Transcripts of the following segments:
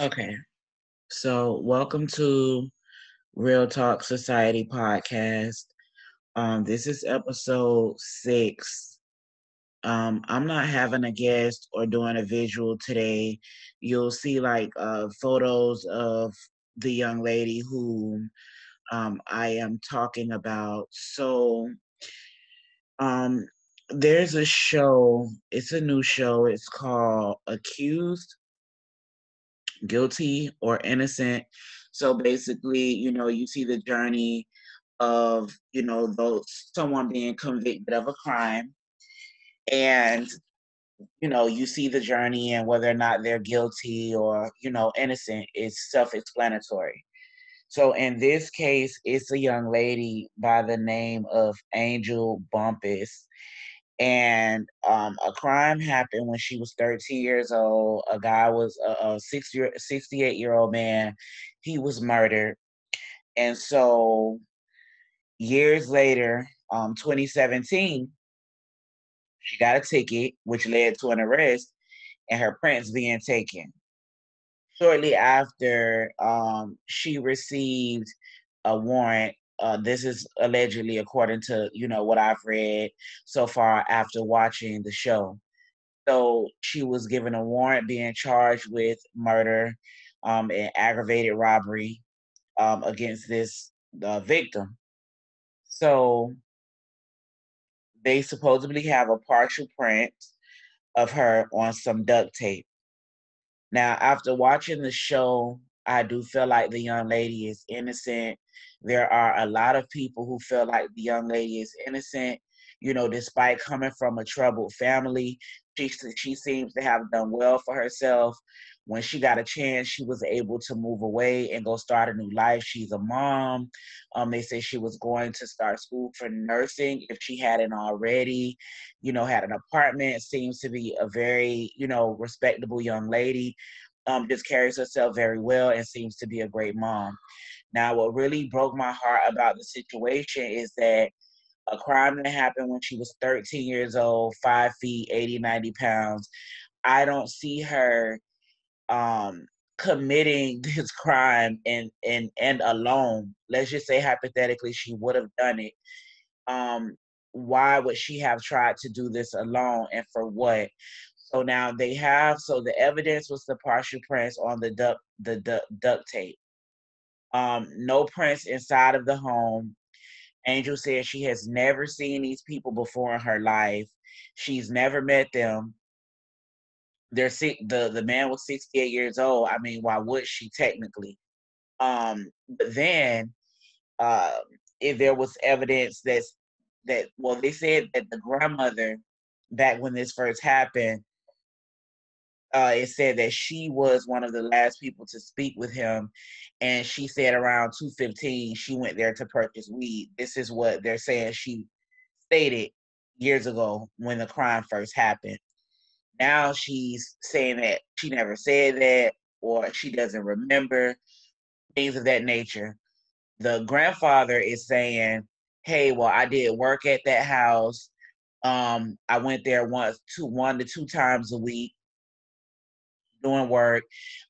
Okay. So, welcome to Real Talk Society podcast. Um, this is episode six. Um, I'm not having a guest or doing a visual today. You'll see like uh, photos of the young lady who um, I am talking about. So, um, there's a show, it's a new show. It's called Accused guilty or innocent. So basically, you know, you see the journey of, you know, those someone being convicted of a crime and you know, you see the journey and whether or not they're guilty or, you know, innocent is self-explanatory. So in this case, it's a young lady by the name of Angel Bumpass and um, a crime happened when she was 13 years old. A guy was a, a 60, 68 year old man. He was murdered. And so years later, um, 2017, she got a ticket, which led to an arrest and her prints being taken. Shortly after, um, she received a warrant uh, this is allegedly according to you know what I've read so far after watching the show. So she was given a warrant being charged with murder um, and aggravated robbery um, against this uh, victim. So they supposedly have a partial print of her on some duct tape. Now, after watching the show, I do feel like the young lady is innocent. There are a lot of people who feel like the young lady is innocent. You know, despite coming from a troubled family, she she seems to have done well for herself. When she got a chance, she was able to move away and go start a new life. She's a mom. Um, they say she was going to start school for nursing if she hadn't already. You know, had an apartment. Seems to be a very you know respectable young lady. Um, just carries herself very well and seems to be a great mom. Now, what really broke my heart about the situation is that a crime that happened when she was 13 years old, five feet, 80, 90 pounds. I don't see her um, committing this crime and and and alone. Let's just say hypothetically she would have done it. Um, why would she have tried to do this alone and for what? So now they have so the evidence was the partial prints on the duct the duct, duct tape. Um, no prints inside of the home. Angel says she has never seen these people before in her life. She's never met them. They're. The the man was 68 years old. I mean, why would she technically? Um, but then uh, if there was evidence that's that well, they said that the grandmother back when this first happened uh, it said that she was one of the last people to speak with him, and she said around two fifteen she went there to purchase weed. This is what they're saying she stated years ago when the crime first happened. Now she's saying that she never said that or she doesn't remember things of that nature. The grandfather is saying, "Hey, well, I did work at that house. Um, I went there once, two, one to two times a week." Doing work.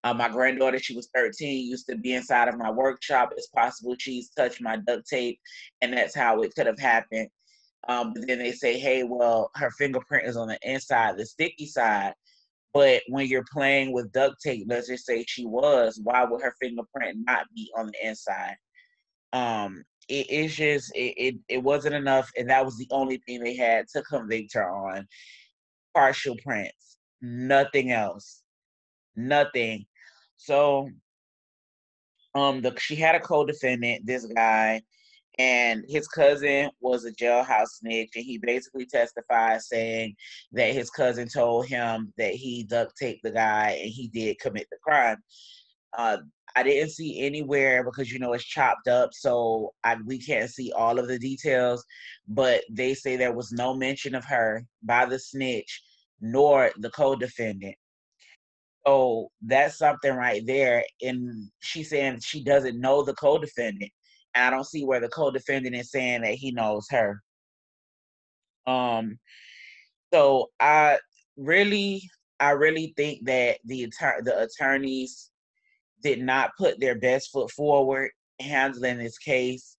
Uh, my granddaughter, she was 13, used to be inside of my workshop. It's possible she's touched my duct tape, and that's how it could have happened. Um, but then they say, hey, well, her fingerprint is on the inside, the sticky side. But when you're playing with duct tape, let's just say she was, why would her fingerprint not be on the inside? Um, it, it's just it, it it wasn't enough, and that was the only thing they had to convict her on. Partial prints, nothing else nothing. So um the she had a co-defendant, this guy, and his cousin was a jailhouse snitch, and he basically testified saying that his cousin told him that he duct taped the guy and he did commit the crime. Uh, I didn't see anywhere because you know it's chopped up, so I, we can't see all of the details. But they say there was no mention of her by the snitch nor the co-defendant. So that's something right there. And she's saying she doesn't know the co-defendant. And I don't see where the co-defendant is saying that he knows her. Um, so I really, I really think that the the attorneys did not put their best foot forward handling this case.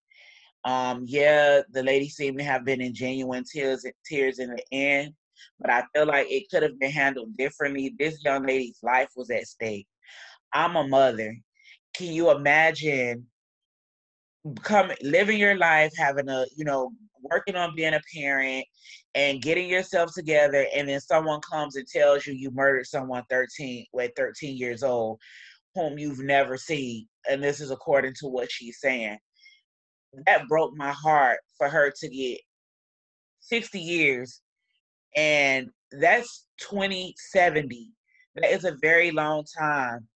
Um, yeah, the lady seemed to have been in genuine tears tears in the end, but I feel like it could have been handled differently. This young lady's life was at stake. I'm a mother. Can you imagine coming living your life, having a, you know, working on being a parent and getting yourself together and then someone comes and tells you you murdered someone 13 with 13 years old whom you've never seen and this is according to what she's saying that broke my heart for her to get 60 years and that's 2070 that is a very long time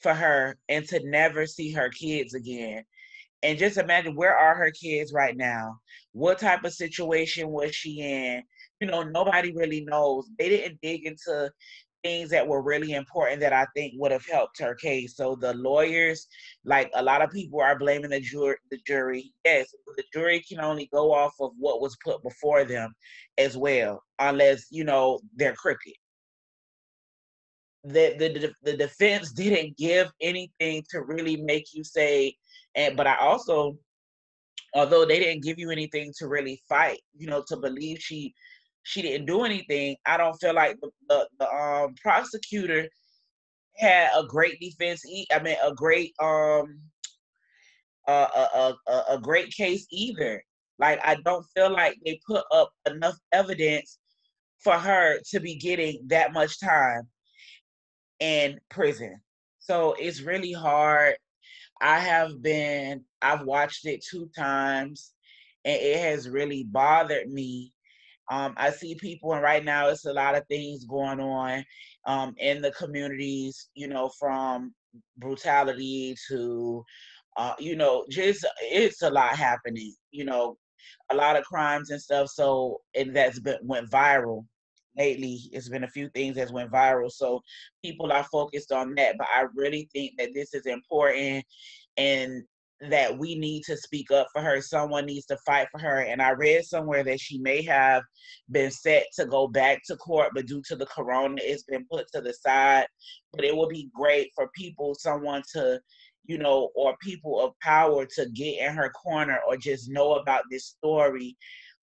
for her and to never see her kids again. And just imagine where are her kids right now? What type of situation was she in? You know nobody really knows. They didn't dig into things that were really important that I think would have helped her case. So the lawyers, like a lot of people are blaming the jury. The jury, yes, the jury can only go off of what was put before them, as well, unless you know they're crooked. The, the the defense didn't give anything to really make you say, and but I also, although they didn't give you anything to really fight, you know, to believe she she didn't do anything, I don't feel like the, the, the um, prosecutor had a great defense. I mean, a great um, a, a, a, a great case either. Like I don't feel like they put up enough evidence for her to be getting that much time in prison. So it's really hard. I have been I've watched it two times and it has really bothered me um, I see people, and right now it's a lot of things going on um, in the communities, you know, from brutality to, uh, you know, just it's a lot happening, you know, a lot of crimes and stuff. So, and that's been went viral lately. It's been a few things that's went viral. So people are focused on that. But I really think that this is important and that we need to speak up for her. Someone needs to fight for her. And I read somewhere that she may have been set to go back to court, but due to the corona, it's been put to the side. But it would be great for people, someone to, you know, or people of power to get in her corner or just know about this story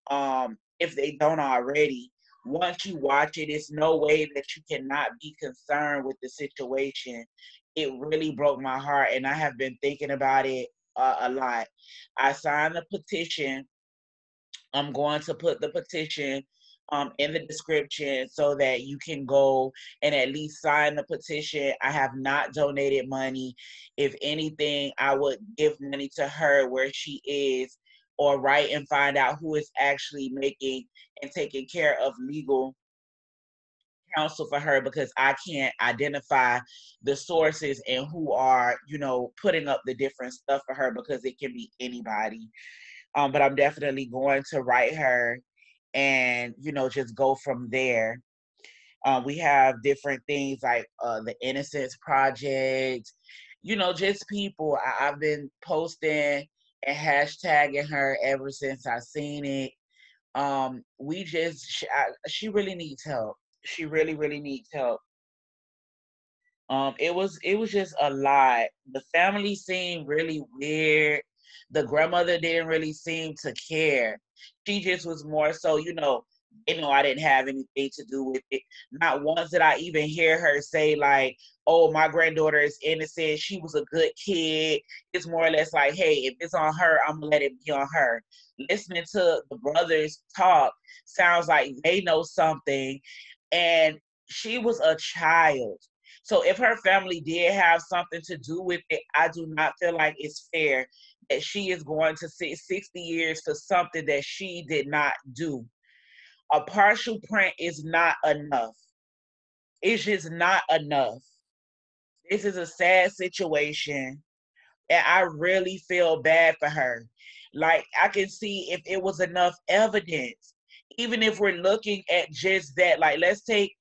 um, if they don't already. Once you watch it, it's no way that you cannot be concerned with the situation it really broke my heart and i have been thinking about it a lot. I signed the petition. I'm going to put the petition um, in the description so that you can go and at least sign the petition. I have not donated money. If anything, I would give money to her where she is or write and find out who is actually making and taking care of legal counsel for her because I can't identify the sources and who are, you know, putting up the different stuff for her because it can be anybody. Um, but I'm definitely going to write her and, you know, just go from there. Um, we have different things like uh, the Innocence Project, you know, just people. I- I've been posting and hashtagging her ever since I seen it. Um, we just, she, I, she really needs help she really really needs help um it was it was just a lot the family seemed really weird the grandmother didn't really seem to care she just was more so you know you know I didn't have anything to do with it. Not once did I even hear her say like, "Oh, my granddaughter is innocent. She was a good kid." It's more or less like, "Hey, if it's on her, I'm gonna let it be on her." Listening to the brothers talk sounds like they know something, and she was a child. So if her family did have something to do with it, I do not feel like it's fair that she is going to sit 60 years for something that she did not do. A partial print is not enough. It's just not enough. This is a sad situation. And I really feel bad for her. Like I can see if it was enough evidence even if we're looking at just that, like let's take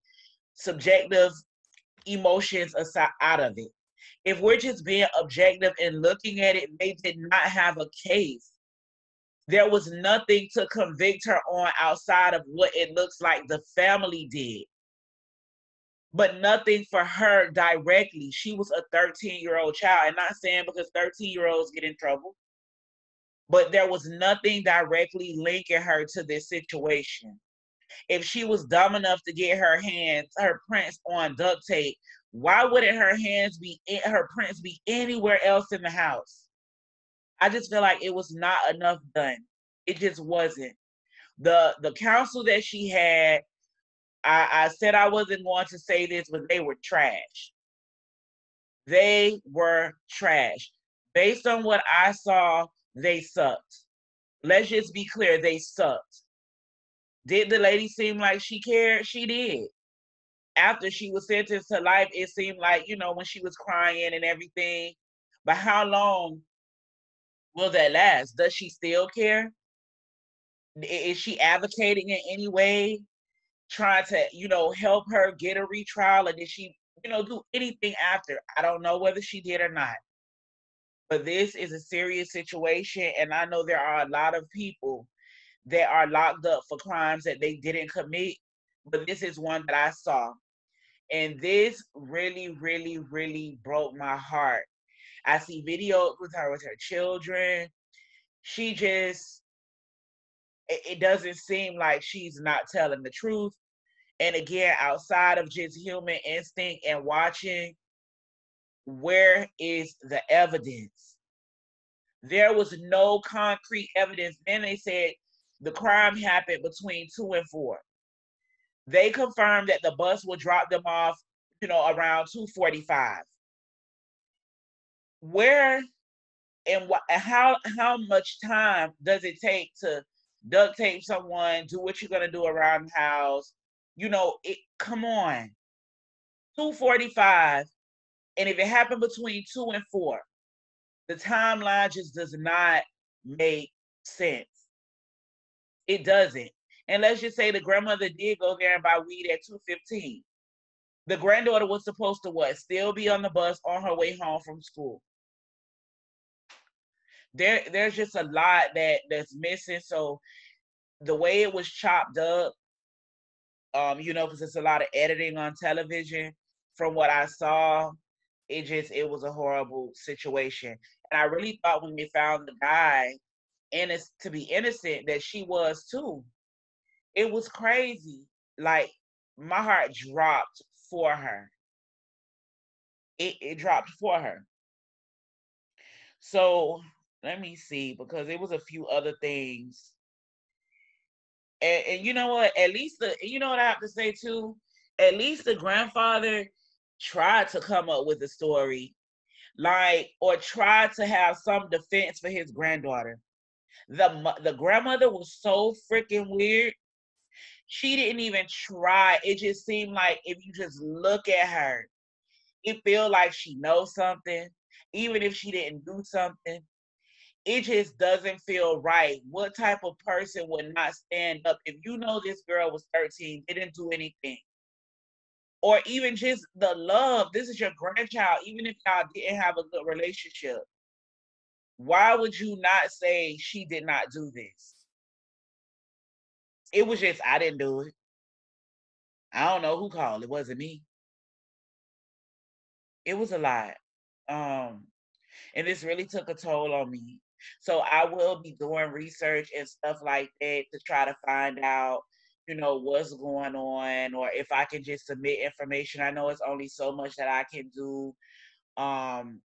subjective emotions aside out of it. If we're just being objective and looking at it, they did not have a case. There was nothing to convict her on outside of what it looks like the family did. but nothing for her directly. She was a 13 year old child, and not saying because 13 year olds get in trouble, but there was nothing directly linking her to this situation. If she was dumb enough to get her hands, her prints on duct tape, why wouldn't her hands be her prints be anywhere else in the house? I just feel like it was not enough done. It just wasn't. The the counsel that she had, I, I said I wasn't going to say this, but they were trash. They were trash. Based on what I saw, they sucked. Let's just be clear, they sucked. Did the lady seem like she cared? She did. After she was sentenced to life, it seemed like, you know, when she was crying and everything. But how long will that last? Does she still care? Is she advocating in any way, trying to, you know, help her get a retrial? Or did she, you know, do anything after? I don't know whether she did or not. But this is a serious situation. And I know there are a lot of people that are locked up for crimes that they didn't commit. But this is one that I saw. And this really, really, really broke my heart. I see videos with her with her children. She just, it, it doesn't seem like she's not telling the truth. And again, outside of just human instinct and watching, where is the evidence? There was no concrete evidence. Then they said the crime happened between two and four. They confirmed that the bus will drop them off, you know, around 245. Where and how how much time does it take to duct tape someone, do what you're gonna do around the house? You know, it come on. 245. And if it happened between two and four, the timeline just does not make sense. It doesn't. And let's just say the grandmother did go there and buy weed at 215. The granddaughter was supposed to what? Still be on the bus on her way home from school. There, there's just a lot that that's missing. So the way it was chopped up, um, you know, because it's a lot of editing on television. From what I saw, it just it was a horrible situation. And I really thought when they found the guy innocent to be innocent that she was too. It was crazy. Like my heart dropped for her. It, it dropped for her. So let me see because it was a few other things. And, and you know what? At least the you know what I have to say too. At least the grandfather tried to come up with a story, like or tried to have some defense for his granddaughter. The the grandmother was so freaking weird. She didn't even try. It just seemed like if you just look at her, it feel like she knows something, even if she didn't do something. It just doesn't feel right. What type of person would not stand up if you know this girl was 13, didn't do anything? Or even just the love. This is your grandchild, even if y'all didn't have a good relationship why would you not say she did not do this? It was just I didn't do it. I don't know who called. It wasn't me. It was a lot. Um, and this really took a toll on me. So I will be doing research and stuff like that to try to find out, you know, what's going on or if I can just submit information. I know it's only so much that I can do um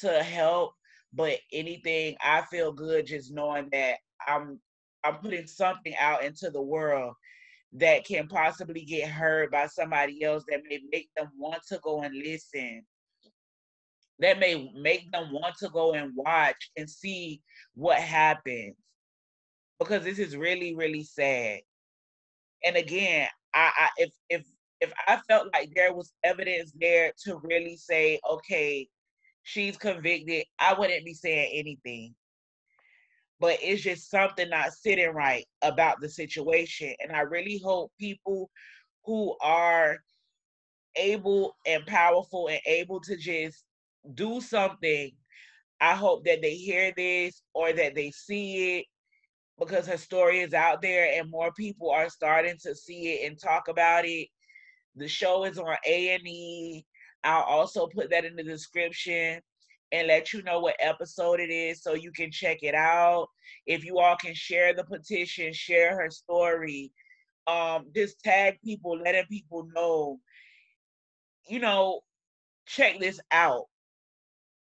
to help but anything I feel good just knowing that I'm I'm putting something out into the world that can possibly get heard by somebody else that may make them want to go and listen that may make them want to go and watch and see what happens because this is really really sad and again I, I if if if i felt like there was evidence there to really say okay she's convicted, I wouldn't be saying anything. But it's just something not sitting right about the situation. And I really hope people who are able and powerful and able to just do something, I hope that they hear this or that they see it because her story is out there and more people are starting to see it and talk about it The show is on A&E. I'll also put that in the description and let you know what episode it is so you can check it out. If you all can share the petition, share her story, um, just tag people, letting people know, you know, check this out.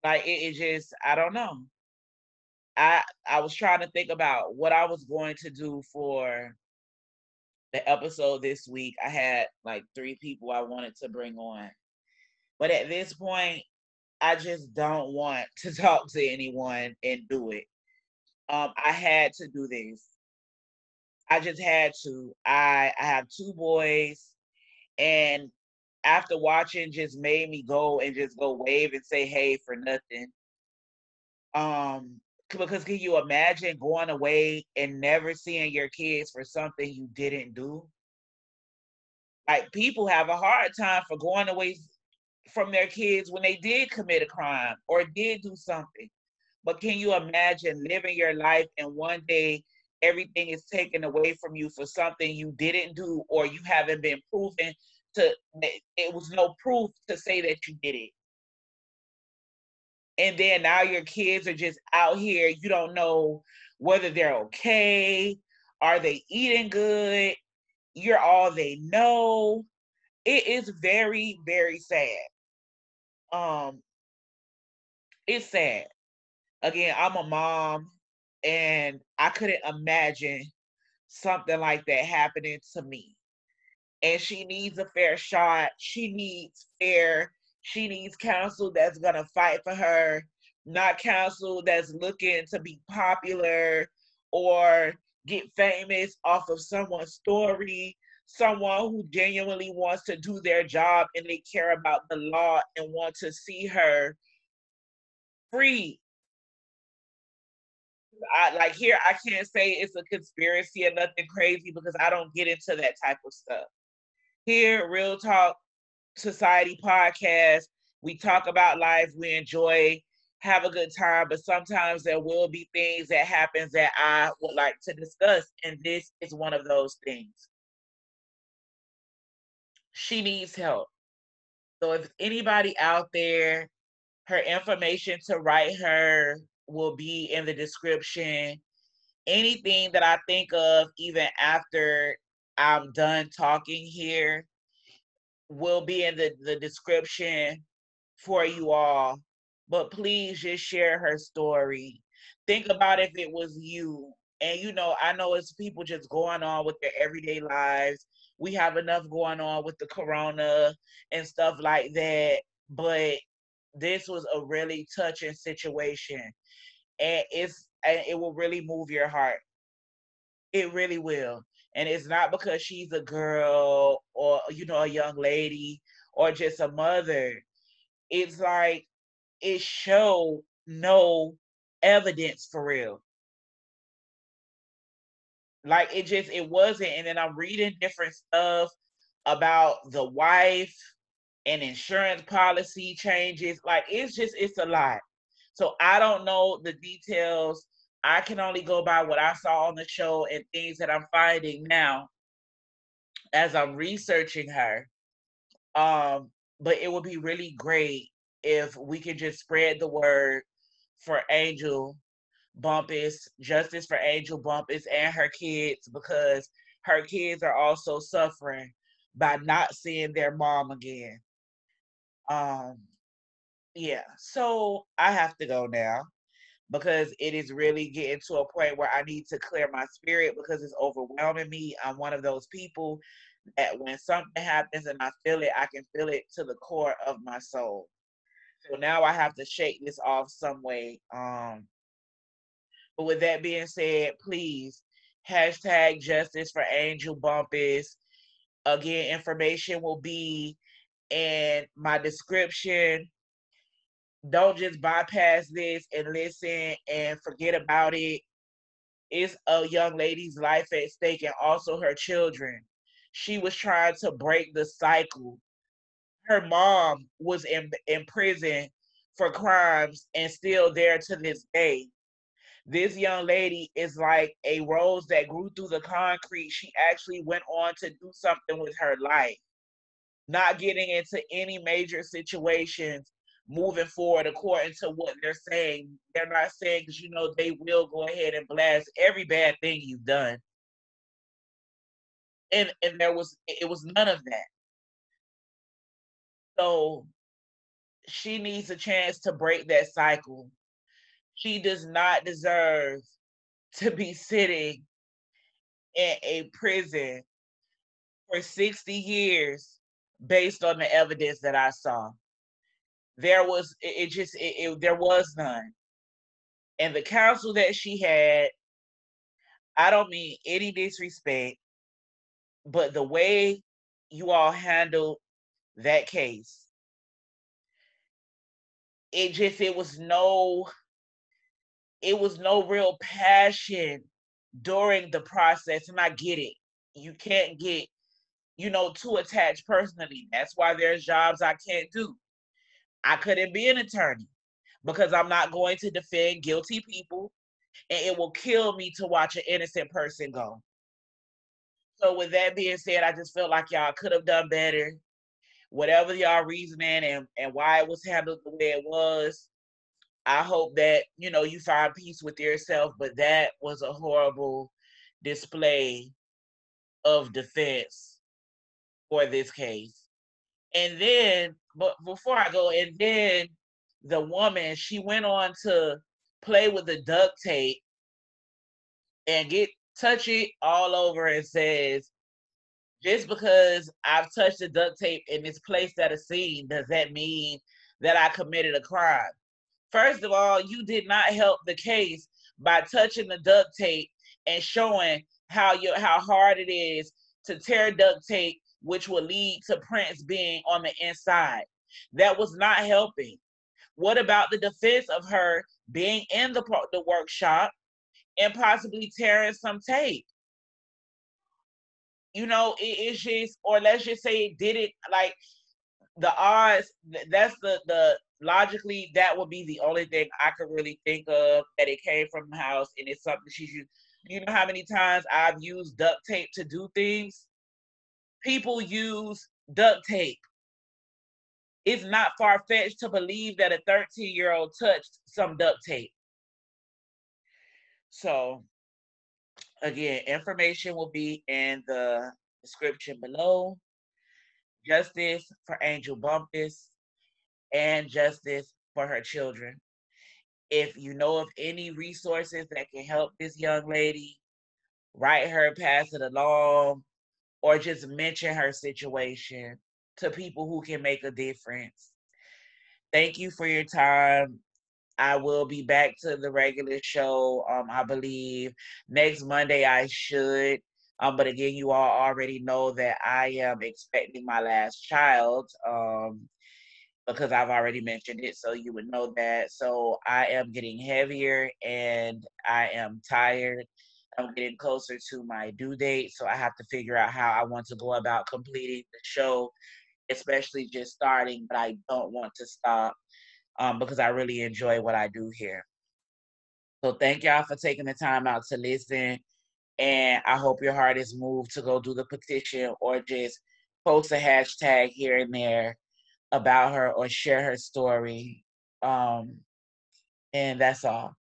Like it, it just, I don't know. I I was trying to think about what I was going to do for the episode this week. I had like three people I wanted to bring on. But at this point, I just don't want to talk to anyone and do it. Um, I had to do this. I just had to. I I have two boys, and after watching, just made me go and just go wave and say hey for nothing. Um, because can you imagine going away and never seeing your kids for something you didn't do? Like people have a hard time for going away from their kids when they did commit a crime or did do something. But can you imagine living your life and one day everything is taken away from you for something you didn't do or you haven't been proven to it was no proof to say that you did it. And then now your kids are just out here, you don't know whether they're okay, are they eating good? You're all they know. It is very, very sad um it's sad. Again, I'm a mom and I couldn't imagine something like that happening to me. And she needs a fair shot. She needs fair. She needs counsel that's to fight for her, not counsel that's looking to be popular or get famous off of someone's story someone who genuinely wants to do their job and they care about the law and want to see her free. I, like here, I can't say it's a conspiracy or nothing crazy because I don't get into that type of stuff. Here, Real Talk Society podcast, we talk about life, we enjoy, have a good time, but sometimes there will be things that happens that I would like to discuss, and this is one of those things she needs help. So if anybody out there, her information to write her will be in the description. Anything that I think of, even after I'm done talking here, will be in the, the description for you all. But please just share her story. Think about if it was you. And you know, I know it's people just going on with their everyday lives we have enough going on with the corona and stuff like that. But this was a really touching situation. And it's and it will really move your heart. It really will. And it's not because she's a girl or you know a young lady or just a mother. It's like it showed no evidence for real like it just it wasn't. And then I'm reading different stuff about the wife and insurance policy changes. Like it's just it's a lot. So I don't know the details. I can only go by what I saw on the show and things that I'm finding now as I'm researching her. Um, but it would be really great if we could just spread the word for Angel Bumpass, justice for Angel Bumpass and her kids because her kids are also suffering by not seeing their mom again. Um yeah, so I have to go now because it is really getting to a point where I need to clear my spirit because it's overwhelming me. I'm one of those people that when something happens and I feel it, I can feel it to the core of my soul. So now I have to shake this off some way. Um but with that being said, please hashtag justice for Angel Bumpass. Again, information will be in my description. Don't just bypass this and listen and forget about it. It's a young lady's life at stake and also her children. She was trying to break the cycle. Her mom was in, in prison for crimes and still there to this day. This young lady is like a rose that grew through the concrete. She actually went on to do something with her life. not getting into any major situations moving forward according to what they're saying. They're not saying because you know they will go ahead and blast every bad thing you've done. And and there was it was none of that. So she needs a chance to break that cycle. She does not deserve to be sitting in a prison for 60 years based on the evidence that I saw. There was it, it just it, it, there was none. And the counsel that she had, I don't mean any disrespect, but the way you all handled that case, it just it was no it was no real passion during the process and i get it. You can't get you know too attached personally. That's why there's jobs i can't do i couldn't be an attorney because i'm not going to defend guilty people and it will kill me to watch an innocent person go so with that being said i just felt like y'all could have done better whatever y'all reasoning and, and why it was handled the way it was I hope that you know you find peace with yourself, but that was a horrible display of defense for this case. And then, but before I go, and then the woman she went on to play with the duct tape and get touch it all over and says, just because I've touched the duct tape in this place at a scene, does that mean that I committed a crime? First of all, you did not help the case by touching the duct tape and showing how you how hard it is to tear duct tape, which will lead to prints being on the inside. That was not helping. What about the defense of her being in the the workshop and possibly tearing some tape? You know, it is just, or let's just say it did it like the odds. That's the the logically, that would be the only thing I could really think of that it came from the house and it's something she's used. You know how many times I've used duct tape to do things? People use duct tape. It's not far fetched to believe that a 13 year old touched some duct tape. So, again, information will be in the description below. Justice for Angel Bumpass and justice for her children. If you know of any resources that can help this young lady, write her, pass it along, or just mention her situation to people who can make a difference. Thank you for your time. I will be back to the regular show. Um, I believe next Monday I should. Um, but again, you all already know that I am expecting my last child. Um, because I've already mentioned it, so you would know that. So I am getting heavier and I am tired. I'm getting closer to my due date, so I have to figure out how I want to go about completing the show, especially just starting, but I don't want to stop um, because I really enjoy what I do here. So thank y'all for taking the time out to listen. And I hope your heart is moved to go do the petition or just post a hashtag here and there about her or share her story. Um, and that's all.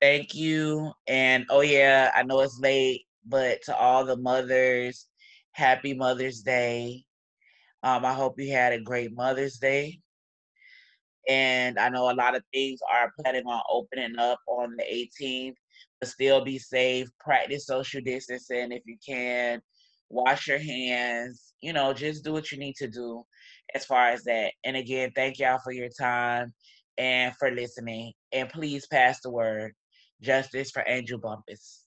Thank you. And oh, yeah, I know it's late, but to all the mothers, happy Mother's Day. Um, I hope you had a great Mother's Day. And I know a lot of things are planning on opening up on the 18th, but still be safe. Practice social distancing if you can. Wash your hands. You know, just do what you need to do as far as that. And again, thank y'all for your time and for listening. And please pass the word. Justice for Angel Bumpass.